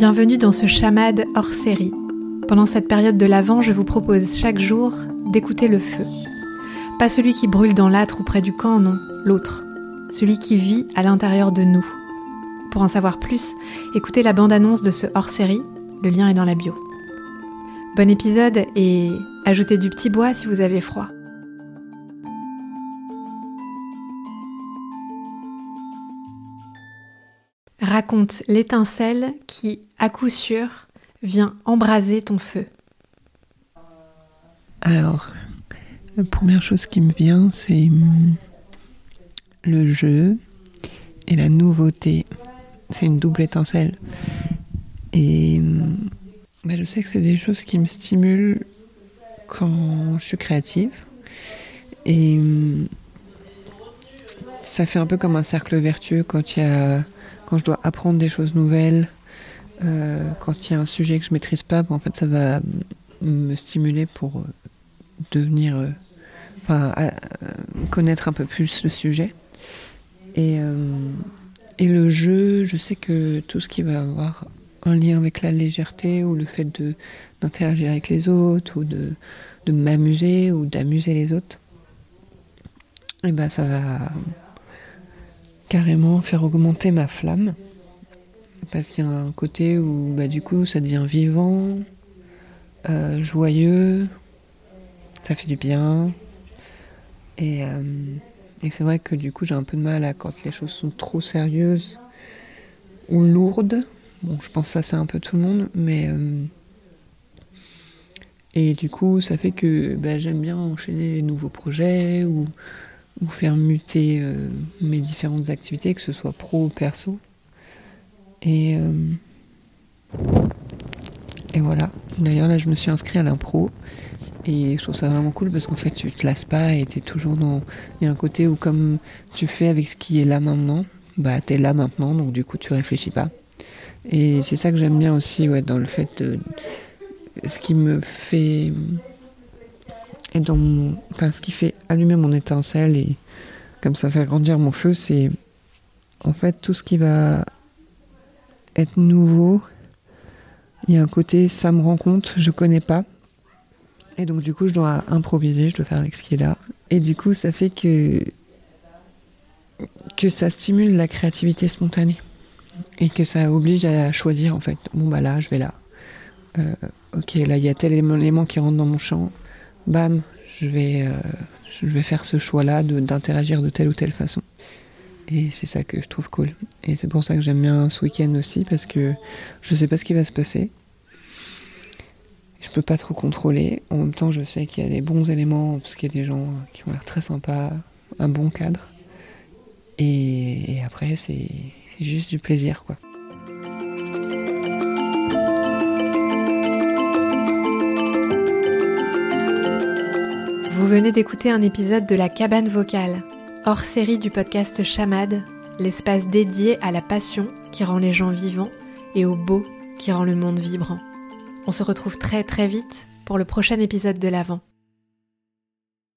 Bienvenue dans ce chamade hors série. Pendant cette période de l'Avent, je vous propose chaque jour d'écouter le feu. Pas celui qui brûle dans l'âtre ou près du camp, non, l'autre. Celui qui vit à l'intérieur de nous. Pour en savoir plus, écoutez la bande-annonce de ce hors-série, le lien est dans la bio. Bon épisode et ajoutez du petit bois si vous avez froid. Raconte l'étincelle qui, à coup sûr, vient embraser ton feu. Alors, la première chose qui me vient, c'est hum, le jeu et la nouveauté. C'est une double étincelle. Et hum, bah, je sais que c'est des choses qui me stimulent quand je suis créative. Et hum, ça fait un peu comme un cercle vertueux quand il y a quand je dois apprendre des choses nouvelles, euh, quand il y a un sujet que je maîtrise pas, en fait, ça va me stimuler pour euh, devenir, euh, enfin, connaître un peu plus le sujet. Et, et le jeu, je sais que tout ce qui va avoir un lien avec la légèreté ou le fait d'interagir avec les autres ou de, de m'amuser ou d'amuser les autres, et eh ben ça va carrément faire augmenter ma flamme. Parce qu'il y a un côté où bah, du coup ça devient vivant, euh, joyeux, ça fait du bien. Et, euh, et c'est vrai que du coup j'ai un peu de mal à quand les choses sont trop sérieuses ou lourdes. Bon, je pense que ça c'est un peu tout le monde, mais. Euh, et du coup, ça fait que bah, j'aime bien enchaîner les nouveaux projets ou ou faire muter euh, mes différentes activités, que ce soit pro ou perso. Et, euh, et voilà. D'ailleurs, là, je me suis inscrit à l'impro. Et je trouve ça vraiment cool parce qu'en fait, tu te lasses pas et tu es toujours dans. Il y a un côté où, comme tu fais avec ce qui est là maintenant, bah, tu es là maintenant, donc du coup, tu réfléchis pas. Et c'est ça que j'aime bien aussi, ouais, dans le fait de. Ce qui me fait et dans enfin, ce qui fait allumer mon étincelle et comme ça fait grandir mon feu, c'est en fait tout ce qui va être nouveau. Il y a un côté, ça me rend compte, je connais pas. Et donc du coup, je dois improviser, je dois faire avec ce qui est là. Et du coup, ça fait que que ça stimule la créativité spontanée et que ça oblige à choisir en fait. Bon bah là, je vais là. Euh, ok, là il y a tel élément qui rentre dans mon champ bam, je vais, euh, je vais faire ce choix-là d'interagir de, telle ou telle façon. Et c'est ça que je trouve cool. Et c'est pour ça que j'aime bien ce week-end aussi, parce que je sais pas ce qui va se passer. Je peux pas trop contrôler. En même temps, je sais qu'il y a des bons éléments, parce qu'il y a des gens qui ont l'air très sympas, un bon cadre. Et, et après, c'est juste du plaisir, quoi. Venez d'écouter un épisode de La Cabane Vocale, hors série du podcast Chamade, l'espace dédié à la passion qui rend les gens vivants et au beau qui rend le monde vibrant. On se retrouve très très vite pour le prochain épisode de l'Avent.